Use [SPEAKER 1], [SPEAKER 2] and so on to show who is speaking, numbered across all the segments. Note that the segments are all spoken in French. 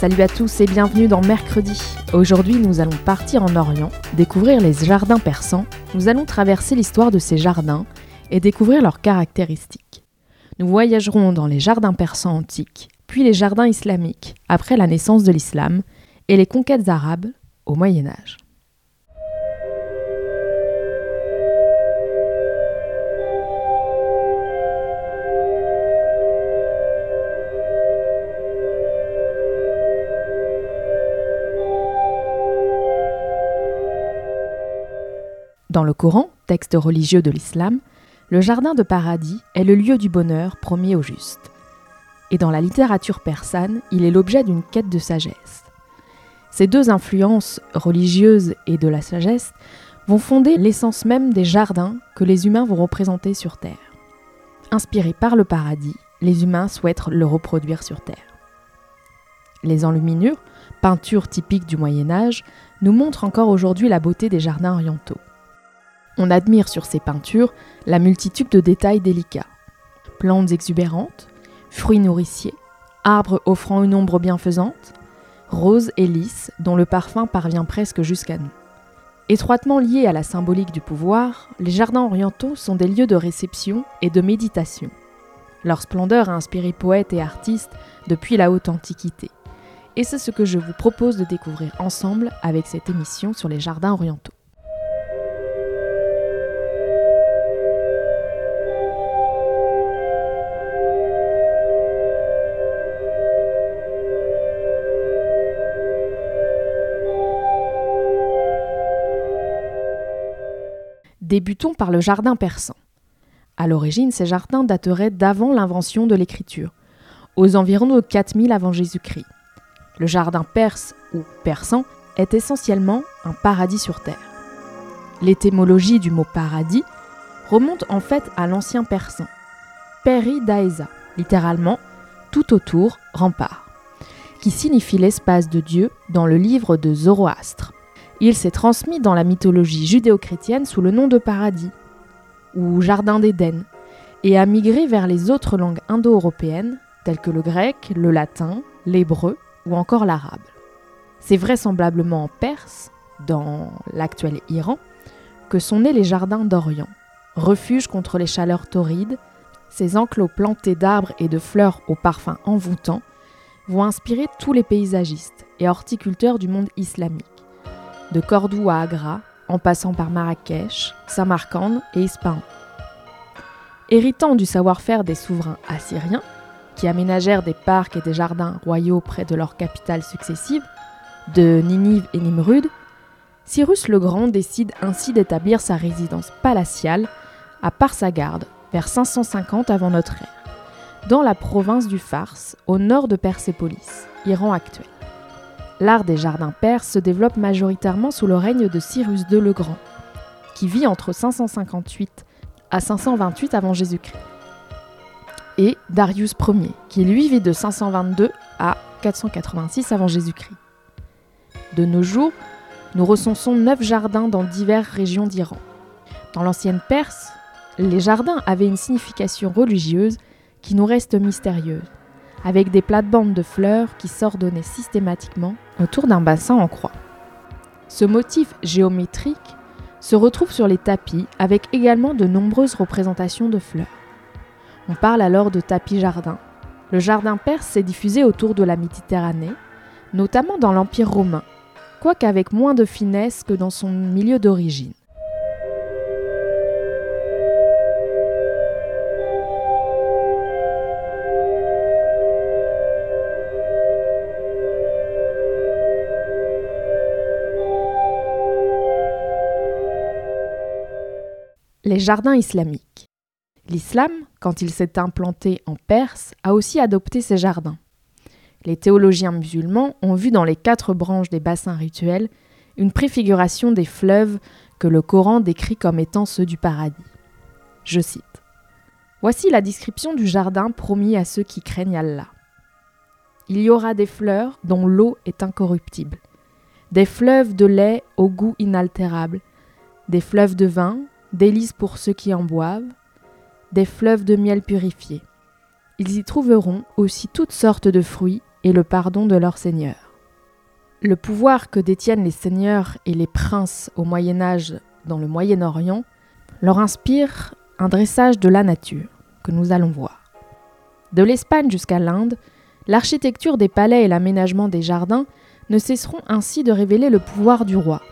[SPEAKER 1] Salut à tous et bienvenue dans Mercredi. Aujourd'hui, nous allons partir en Orient, découvrir les jardins persans. Nous allons traverser l'histoire de ces jardins et découvrir leurs caractéristiques. Nous voyagerons dans les jardins persans antiques, puis les jardins islamiques après la naissance de l'islam et les conquêtes arabes au Moyen Âge. Dans le Coran, texte religieux de l'islam, le jardin de paradis est le lieu du bonheur promis aux justes. Et dans la littérature persane, il est l'objet d'une quête de sagesse. Ces deux influences, religieuses et de la sagesse, vont fonder l'essence même des jardins que les humains vont représenter sur Terre. Inspirés par le paradis, les humains souhaitent le reproduire sur Terre. Les enluminures, peintures typiques du Moyen Âge, nous montrent encore aujourd'hui la beauté des jardins orientaux. On admire sur ces peintures la multitude de détails délicats. Plantes exubérantes, fruits nourriciers, arbres offrant une ombre bienfaisante, roses et lys dont le parfum parvient presque jusqu'à nous. Étroitement liés à la symbolique du pouvoir, les jardins orientaux sont des lieux de réception et de méditation. Leur splendeur a inspiré poètes et artistes depuis la haute antiquité. Et c'est ce que je vous propose de découvrir ensemble avec cette émission sur les jardins orientaux. Débutons par le jardin persan. À l'origine, ces jardins dateraient d'avant l'invention de l'écriture, aux environs de 4000 avant Jésus-Christ. Le jardin perse ou persan est essentiellement un paradis sur terre. L'étymologie du mot paradis remonte en fait à l'ancien persan, peri daesa, littéralement tout autour, rempart, qui signifie l'espace de Dieu dans le livre de Zoroastre. Il s'est transmis dans la mythologie judéo-chrétienne sous le nom de paradis, ou jardin d'Éden, et a migré vers les autres langues indo-européennes, telles que le grec, le latin, l'hébreu ou encore l'arabe. C'est vraisemblablement en Perse, dans l'actuel Iran, que sont nés les jardins d'Orient, refuge contre les chaleurs torrides. Ces enclos plantés d'arbres et de fleurs au parfum envoûtant vont inspirer tous les paysagistes et horticulteurs du monde islamique de Cordoue à Agra, en passant par Marrakech, Samarcande et Ispahan. Héritant du savoir-faire des souverains assyriens, qui aménagèrent des parcs et des jardins royaux près de leurs capitales successives, de Ninive et Nimrud, Cyrus le Grand décide ainsi d'établir sa résidence palatiale à Parsagarde, vers 550 avant notre ère, dans la province du Fars, au nord de Persépolis, Iran actuel l'art des jardins perses se développe majoritairement sous le règne de Cyrus II le Grand, qui vit entre 558 à 528 avant Jésus-Christ, et Darius Ier, qui lui vit de 522 à 486 avant Jésus-Christ. De nos jours, nous recensons neuf jardins dans diverses régions d'Iran. Dans l'ancienne Perse, les jardins avaient une signification religieuse qui nous reste mystérieuse avec des plates-bandes de fleurs qui s'ordonnaient systématiquement autour d'un bassin en croix. Ce motif géométrique se retrouve sur les tapis avec également de nombreuses représentations de fleurs. On parle alors de tapis jardin. Le jardin perse s'est diffusé autour de la Méditerranée, notamment dans l'Empire romain, quoique avec moins de finesse que dans son milieu d'origine. Les jardins islamiques. L'islam, quand il s'est implanté en Perse, a aussi adopté ces jardins. Les théologiens musulmans ont vu dans les quatre branches des bassins rituels une préfiguration des fleuves que le Coran décrit comme étant ceux du paradis. Je cite. Voici la description du jardin promis à ceux qui craignent Allah. Il y aura des fleurs dont l'eau est incorruptible, des fleuves de lait au goût inaltérable, des fleuves de vin, délices pour ceux qui en boivent, des fleuves de miel purifié. Ils y trouveront aussi toutes sortes de fruits et le pardon de leur Seigneur. Le pouvoir que détiennent les seigneurs et les princes au Moyen Âge dans le Moyen-Orient leur inspire un dressage de la nature que nous allons voir. De l'Espagne jusqu'à l'Inde, l'architecture des palais et l'aménagement des jardins ne cesseront ainsi de révéler le pouvoir du roi,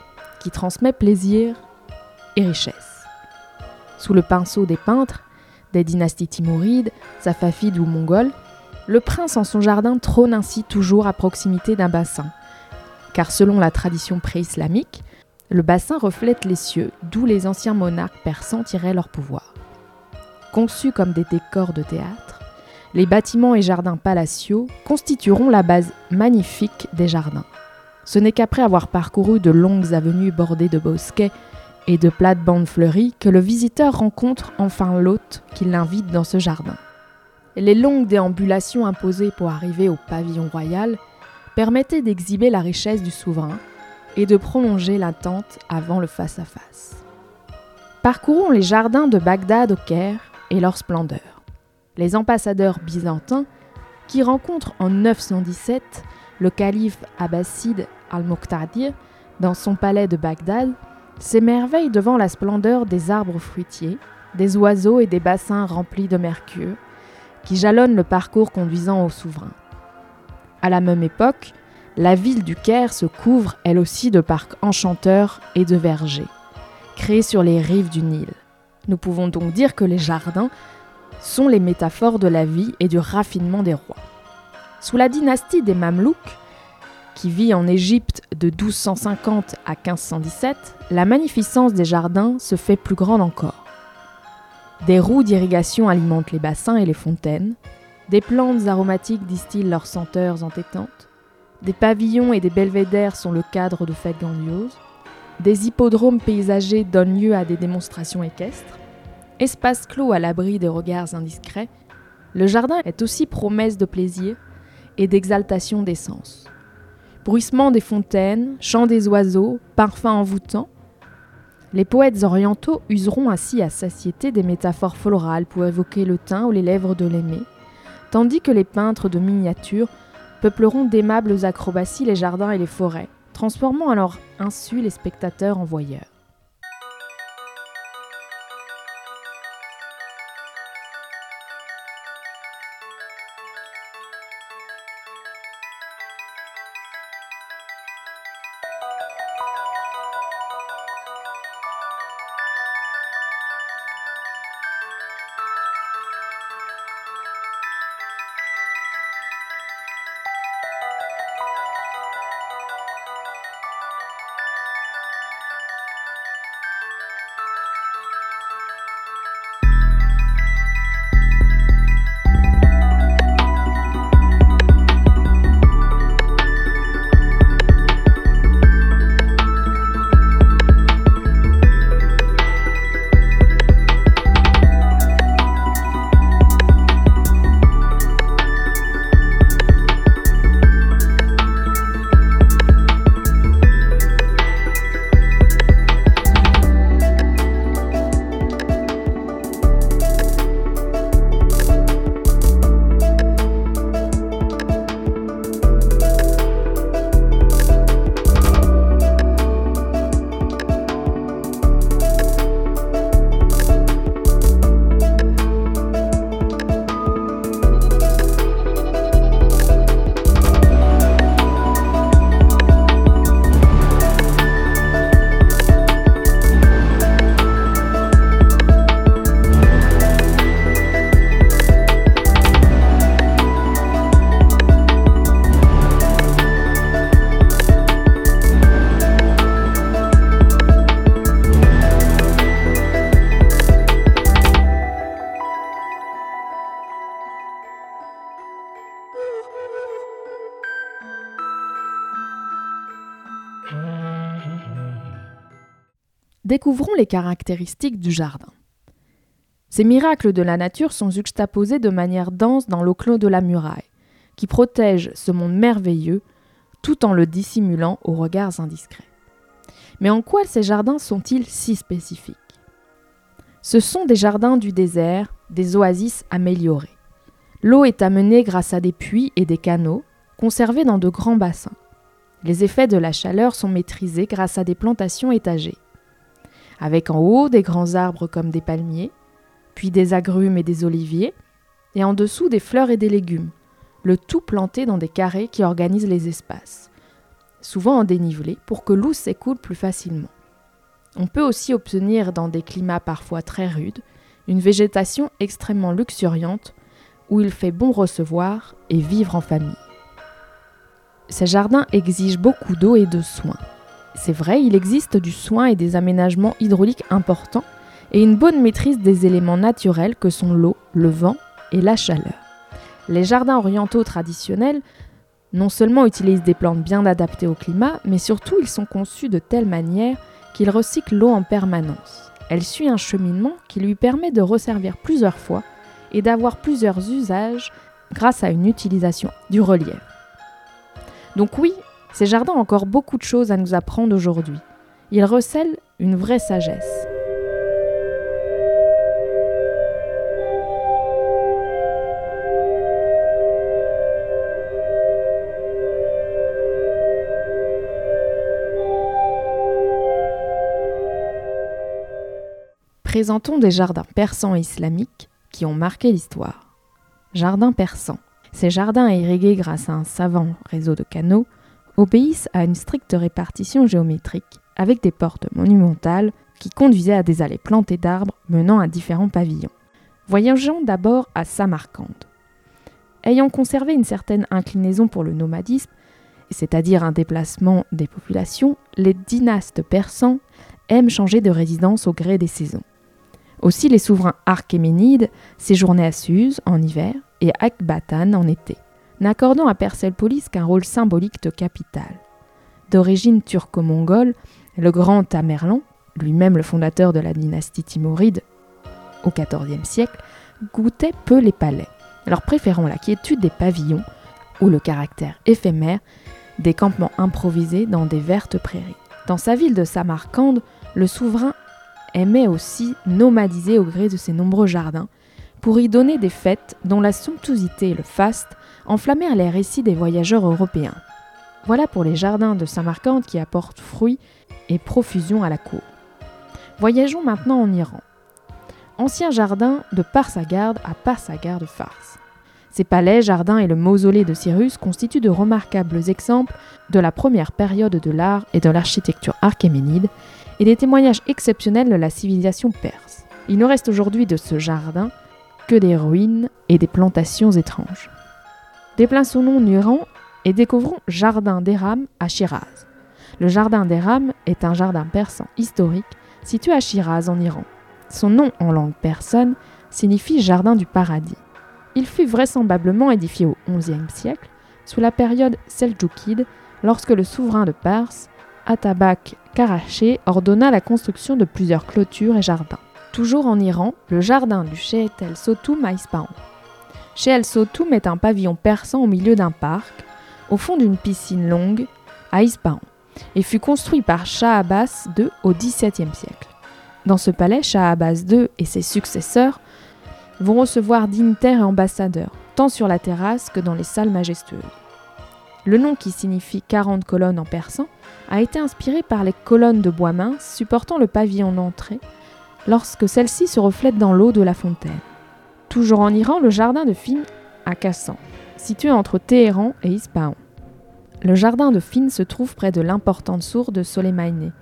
[SPEAKER 1] qui transmet plaisir et richesse. Sous le pinceau des peintres, des dynasties timourides, safavides ou mongoles, le prince en son jardin trône ainsi toujours à proximité d'un bassin, car selon la tradition pré-islamique, le bassin reflète les cieux, d'où les anciens monarques persans tiraient leur pouvoir. Conçus comme des décors de théâtre, les bâtiments et jardins palatiaux constitueront la base magnifique des jardins. Ce n'est qu'après avoir parcouru de longues avenues bordées de bosquets et de plates-bandes fleuries que le visiteur rencontre enfin l'hôte qui l'invite dans ce jardin. Les longues déambulations imposées pour arriver au pavillon royal permettaient d'exhiber la richesse du souverain et de prolonger l'attente avant le face-à-face. Parcourons les jardins de Bagdad au Caire et leur splendeur. Les ambassadeurs byzantins, qui rencontrent en 917 le calife abbasside al-Muqtadir dans son palais de Bagdad, s'émerveillent devant la splendeur des arbres fruitiers, des oiseaux et des bassins remplis de mercure, qui jalonnent le parcours conduisant au souverain. À la même époque, la ville du Caire se couvre elle aussi de parcs enchanteurs et de vergers, créés sur les rives du Nil. Nous pouvons donc dire que les jardins sont les métaphores de la vie et du raffinement des rois. Sous la dynastie des Mamelouks, qui vit en Égypte de 1250 à 1517, la magnificence des jardins se fait plus grande encore. Des roues d'irrigation alimentent les bassins et les fontaines, des plantes aromatiques distillent leurs senteurs entêtantes, des pavillons et des belvédères sont le cadre de fêtes grandioses, des hippodromes paysagers donnent lieu à des démonstrations équestres, espace clos à l'abri des regards indiscrets, le jardin est aussi promesse de plaisir et d'exaltation des sens. Bruissement des fontaines, chant des oiseaux, parfums envoûtants, les poètes orientaux useront ainsi à satiété des métaphores florales pour évoquer le teint ou les lèvres de l'aimé, tandis que les peintres de miniatures peupleront d'aimables acrobaties les jardins et les forêts, transformant alors ainsi les spectateurs en voyeurs. Découvrons les caractéristiques du jardin. Ces miracles de la nature sont juxtaposés de manière dense dans l'eau clos de la muraille, qui protège ce monde merveilleux tout en le dissimulant aux regards indiscrets. Mais en quoi ces jardins sont-ils si spécifiques? Ce sont des jardins du désert, des oasis améliorées. L'eau est amenée grâce à des puits et des canaux, conservés dans de grands bassins. Les effets de la chaleur sont maîtrisés grâce à des plantations étagées. Avec en haut des grands arbres comme des palmiers, puis des agrumes et des oliviers, et en dessous des fleurs et des légumes, le tout planté dans des carrés qui organisent les espaces, souvent en dénivelé pour que l'eau s'écoule plus facilement. On peut aussi obtenir dans des climats parfois très rudes une végétation extrêmement luxuriante où il fait bon recevoir et vivre en famille. Ces jardins exigent beaucoup d'eau et de soins. C'est vrai, il existe du soin et des aménagements hydrauliques importants et une bonne maîtrise des éléments naturels que sont l'eau, le vent et la chaleur. Les jardins orientaux traditionnels non seulement utilisent des plantes bien adaptées au climat, mais surtout ils sont conçus de telle manière qu'ils recyclent l'eau en permanence. Elle suit un cheminement qui lui permet de resservir plusieurs fois et d'avoir plusieurs usages grâce à une utilisation du relief. Donc oui, ces jardins ont encore beaucoup de choses à nous apprendre aujourd'hui. Ils recèlent une vraie sagesse. Présentons des jardins persans et islamiques qui ont marqué l'histoire. Jardins persans. Ces jardins irrigués grâce à un savant réseau de canaux obéissent à une stricte répartition géométrique avec des portes monumentales qui conduisaient à des allées plantées d'arbres menant à différents pavillons. Voyageons d'abord à Samarcande. Ayant conservé une certaine inclinaison pour le nomadisme, c'est-à-dire un déplacement des populations, les dynastes persans aiment changer de résidence au gré des saisons. Aussi les souverains archéménides séjournaient à Suse en hiver et à Ekbatan en été, n'accordant à Persepolis qu'un rôle symbolique de capitale. D'origine turco-mongole, le grand Tamerlan, lui-même le fondateur de la dynastie timoride au XIVe siècle, goûtait peu les palais, leur préférant la quiétude des pavillons ou le caractère éphémère des campements improvisés dans des vertes prairies. Dans sa ville de Samarcande, le souverain aimait aussi nomadiser au gré de ses nombreux jardins, pour y donner des fêtes dont la somptuosité et le faste enflammèrent les récits des voyageurs européens. Voilà pour les jardins de Samarcande qui apportent fruits et profusion à la cour. Voyageons maintenant en Iran. Ancien jardin de Parsagarde à Parsagarde Fars. Ces palais, jardins et le mausolée de Cyrus constituent de remarquables exemples de la première période de l'art et de l'architecture archéménide et des témoignages exceptionnels de la civilisation perse. Il ne reste aujourd'hui de ce jardin que des ruines et des plantations étranges. Déplaçons-nous en Iran et découvrons Jardin d'Eram à Shiraz. Le jardin d'Eram est un jardin persan historique situé à Shiraz en Iran. Son nom en langue persane signifie jardin du paradis. Il fut vraisemblablement édifié au XIe siècle, sous la période seldjoukide, lorsque le souverain de Perse, Atabak Karaché, ordonna la construction de plusieurs clôtures et jardins. Toujours en Iran, le jardin du Sheikh El Sotoum à Ispahan. Sheikh El Sotoum est un pavillon persan au milieu d'un parc, au fond d'une piscine longue, à Ispahan, et fut construit par Shah Abbas II au XVIIe siècle. Dans ce palais, Shah Abbas II et ses successeurs vont recevoir dignitaires et ambassadeurs, tant sur la terrasse que dans les salles majestueuses. Le nom qui signifie 40 colonnes en persan a été inspiré par les colonnes de bois mince supportant le pavillon d'entrée lorsque celle-ci se reflète dans l'eau de la fontaine. Toujours en Iran, le jardin de Fin à Kassan, situé entre Téhéran et Ispahan. Le jardin de Fin se trouve près de l'importante source de Soleimani.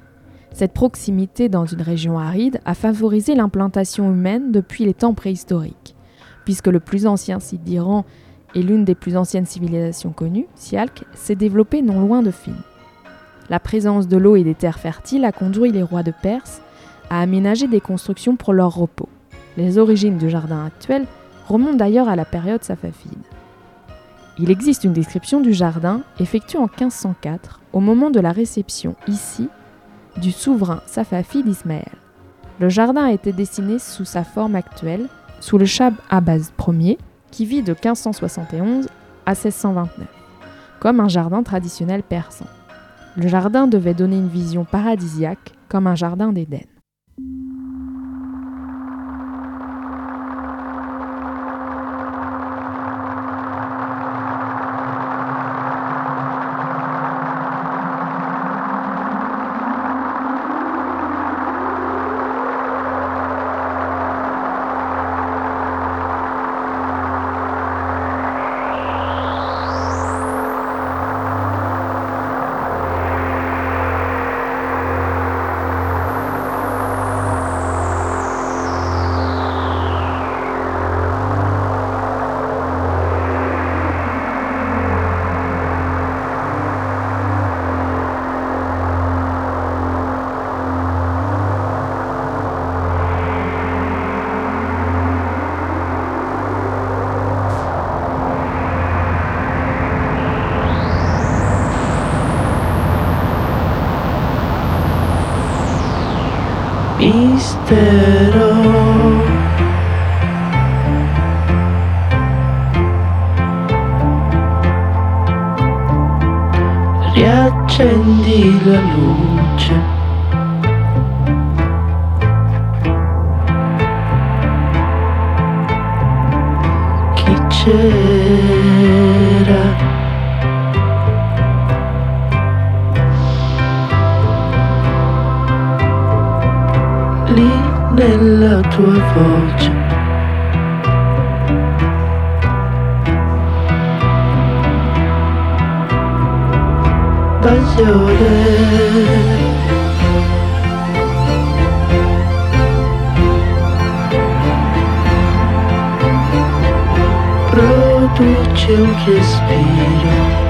[SPEAKER 1] Cette proximité dans une région aride a favorisé l'implantation humaine depuis les temps préhistoriques, puisque le plus ancien site d'Iran et l'une des plus anciennes civilisations connues, Sialk, s'est développée non loin de Fin. La présence de l'eau et des terres fertiles a conduit les rois de Perse à aménager des constructions pour leur repos. Les origines du jardin actuel remontent d'ailleurs à la période safavide. Il existe une description du jardin effectuée en 1504 au moment de la réception ici du souverain Safafi d'Ismaël. Le jardin a été dessiné sous sa forme actuelle, sous le Shah Abbas Ier, qui vit de 1571 à 1629, comme un jardin traditionnel persan. Le jardin devait donner une vision paradisiaque, comme un jardin d'Éden. Thank you.
[SPEAKER 2] Mistero. Riaccendi la luce. Chi c'era? Nella tua voce. Passione. Produce respiro.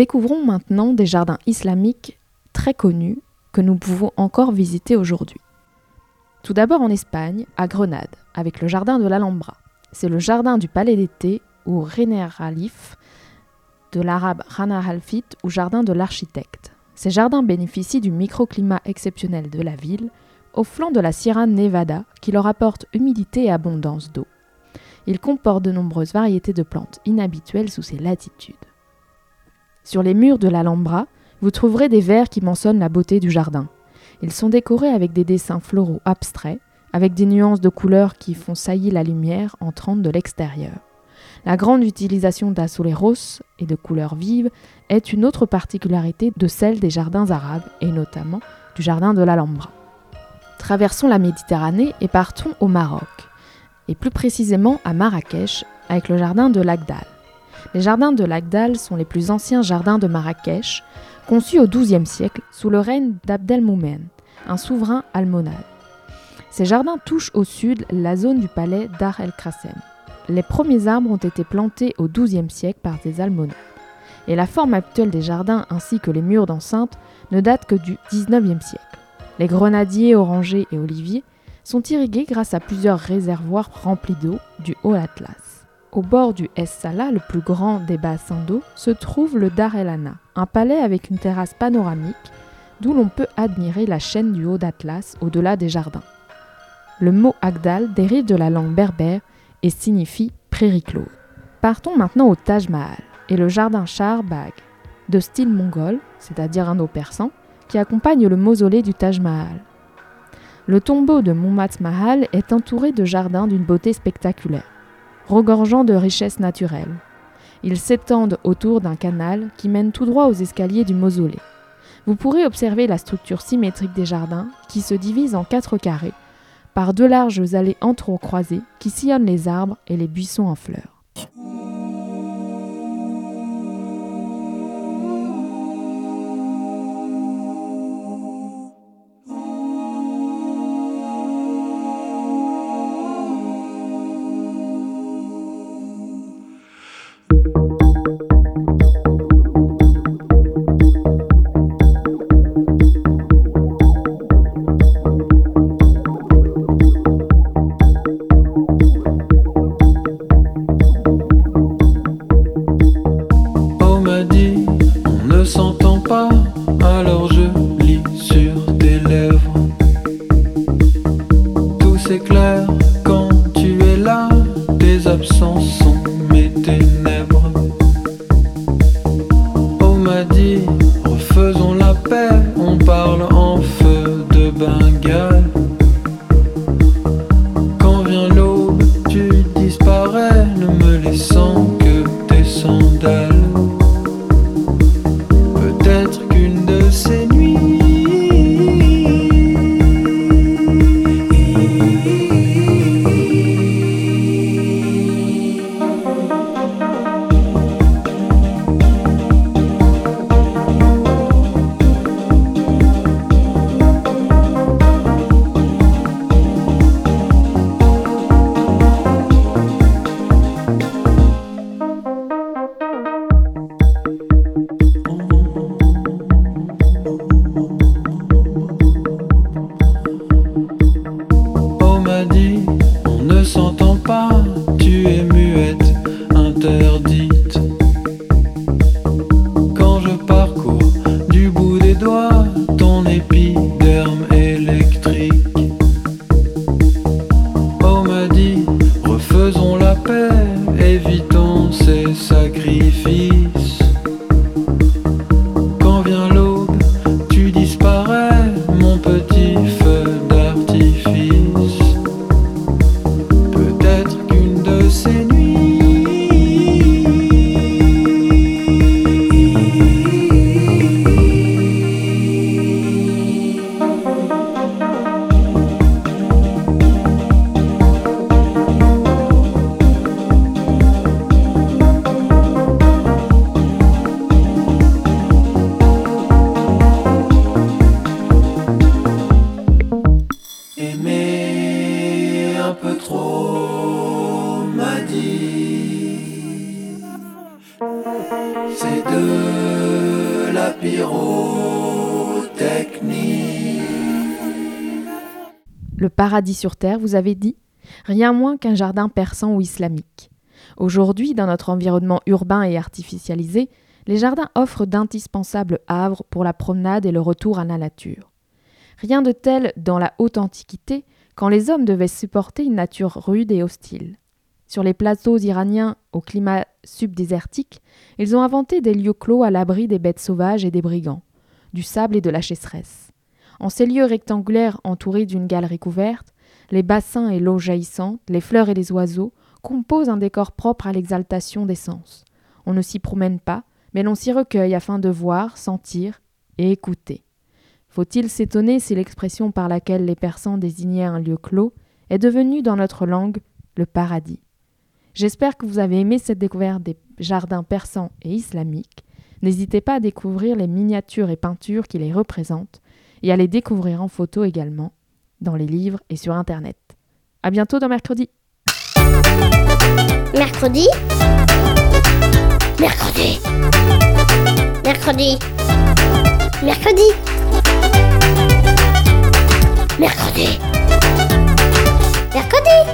[SPEAKER 1] Découvrons maintenant des jardins islamiques très connus que nous pouvons encore visiter aujourd'hui. Tout d'abord en Espagne, à Grenade, avec le jardin de l'Alhambra. C'est le jardin du palais d'été ou Alif, de l'arabe Rana Halfit ou jardin de l'architecte. Ces jardins bénéficient du microclimat exceptionnel de la ville, au flanc de la Sierra Nevada, qui leur apporte humidité et abondance d'eau. Il comporte de nombreuses variétés de plantes inhabituelles sous ces latitudes. Sur les murs de l'Alhambra, vous trouverez des vers qui mentionnent la beauté du jardin. Ils sont décorés avec des dessins floraux abstraits, avec des nuances de couleurs qui font saillir la lumière entrant de l'extérieur. La grande utilisation d'azuleros et de couleurs vives est une autre particularité de celle des jardins arabes et notamment du jardin de l'Alhambra. Traversons la Méditerranée et partons au Maroc, et plus précisément à Marrakech avec le jardin de l'Agdal. Les jardins de l'Agdal sont les plus anciens jardins de Marrakech, conçus au XIIe siècle sous le règne d'Abdelmoumen, un souverain almonade. Ces jardins touchent au sud la zone du palais Dar el-Krassem. Les premiers arbres ont été plantés au XIIe siècle par des almonades. Et la forme actuelle des jardins ainsi que les murs d'enceinte ne datent que du XIXe siècle. Les grenadiers, orangers et oliviers sont irrigués grâce à plusieurs réservoirs remplis d'eau du Haut Atlas. Au bord du Es Salah, le plus grand des bassins d'eau, se trouve le Dar el Ana, un palais avec une terrasse panoramique d'où l'on peut admirer la chaîne du Haut Atlas au-delà des jardins. Le mot Agdal dérive de la langue berbère et signifie prairie close. Partons maintenant au Taj Mahal et le jardin Shah Bagh, de style mongol, c'est-à-dire indo-persan, qui accompagne le mausolée du Taj Mahal. Le tombeau de Mummat Mahal est entouré de jardins d'une beauté spectaculaire, regorgeant de richesses naturelles. Ils s'étendent autour d'un canal qui mène tout droit aux escaliers du mausolée. Vous pourrez observer la structure symétrique des jardins qui se divise en quatre carrés par deux larges allées entrecroisées qui sillonnent les arbres et les buissons en fleurs. wasted paradis sur terre, vous avez dit Rien moins qu'un jardin persan ou islamique. Aujourd'hui, dans notre environnement urbain et artificialisé, les jardins offrent d'indispensables havres pour la promenade et le retour à la nature. Rien de tel dans la haute antiquité, quand les hommes devaient supporter une nature rude et hostile. Sur les plateaux iraniens au climat subdésertique, ils ont inventé des lieux clos à l'abri des bêtes sauvages et des brigands, du sable et de la chasseresse. En ces lieux rectangulaires entourés d'une galerie couverte, les bassins et l'eau jaillissante, les fleurs et les oiseaux composent un décor propre à l'exaltation des sens. On ne s'y promène pas, mais l'on s'y recueille afin de voir, sentir et écouter. Faut-il s'étonner si l'expression par laquelle les Persans désignaient un lieu clos est devenue dans notre langue le paradis? J'espère que vous avez aimé cette découverte des jardins persans et islamiques. N'hésitez pas à découvrir les miniatures et peintures qui les représentent et à les découvrir en photo également, dans les livres et sur Internet. À bientôt dans Mercredi. Mercredi. Mercredi.
[SPEAKER 3] Mercredi. Mercredi. Mercredi. Mercredi.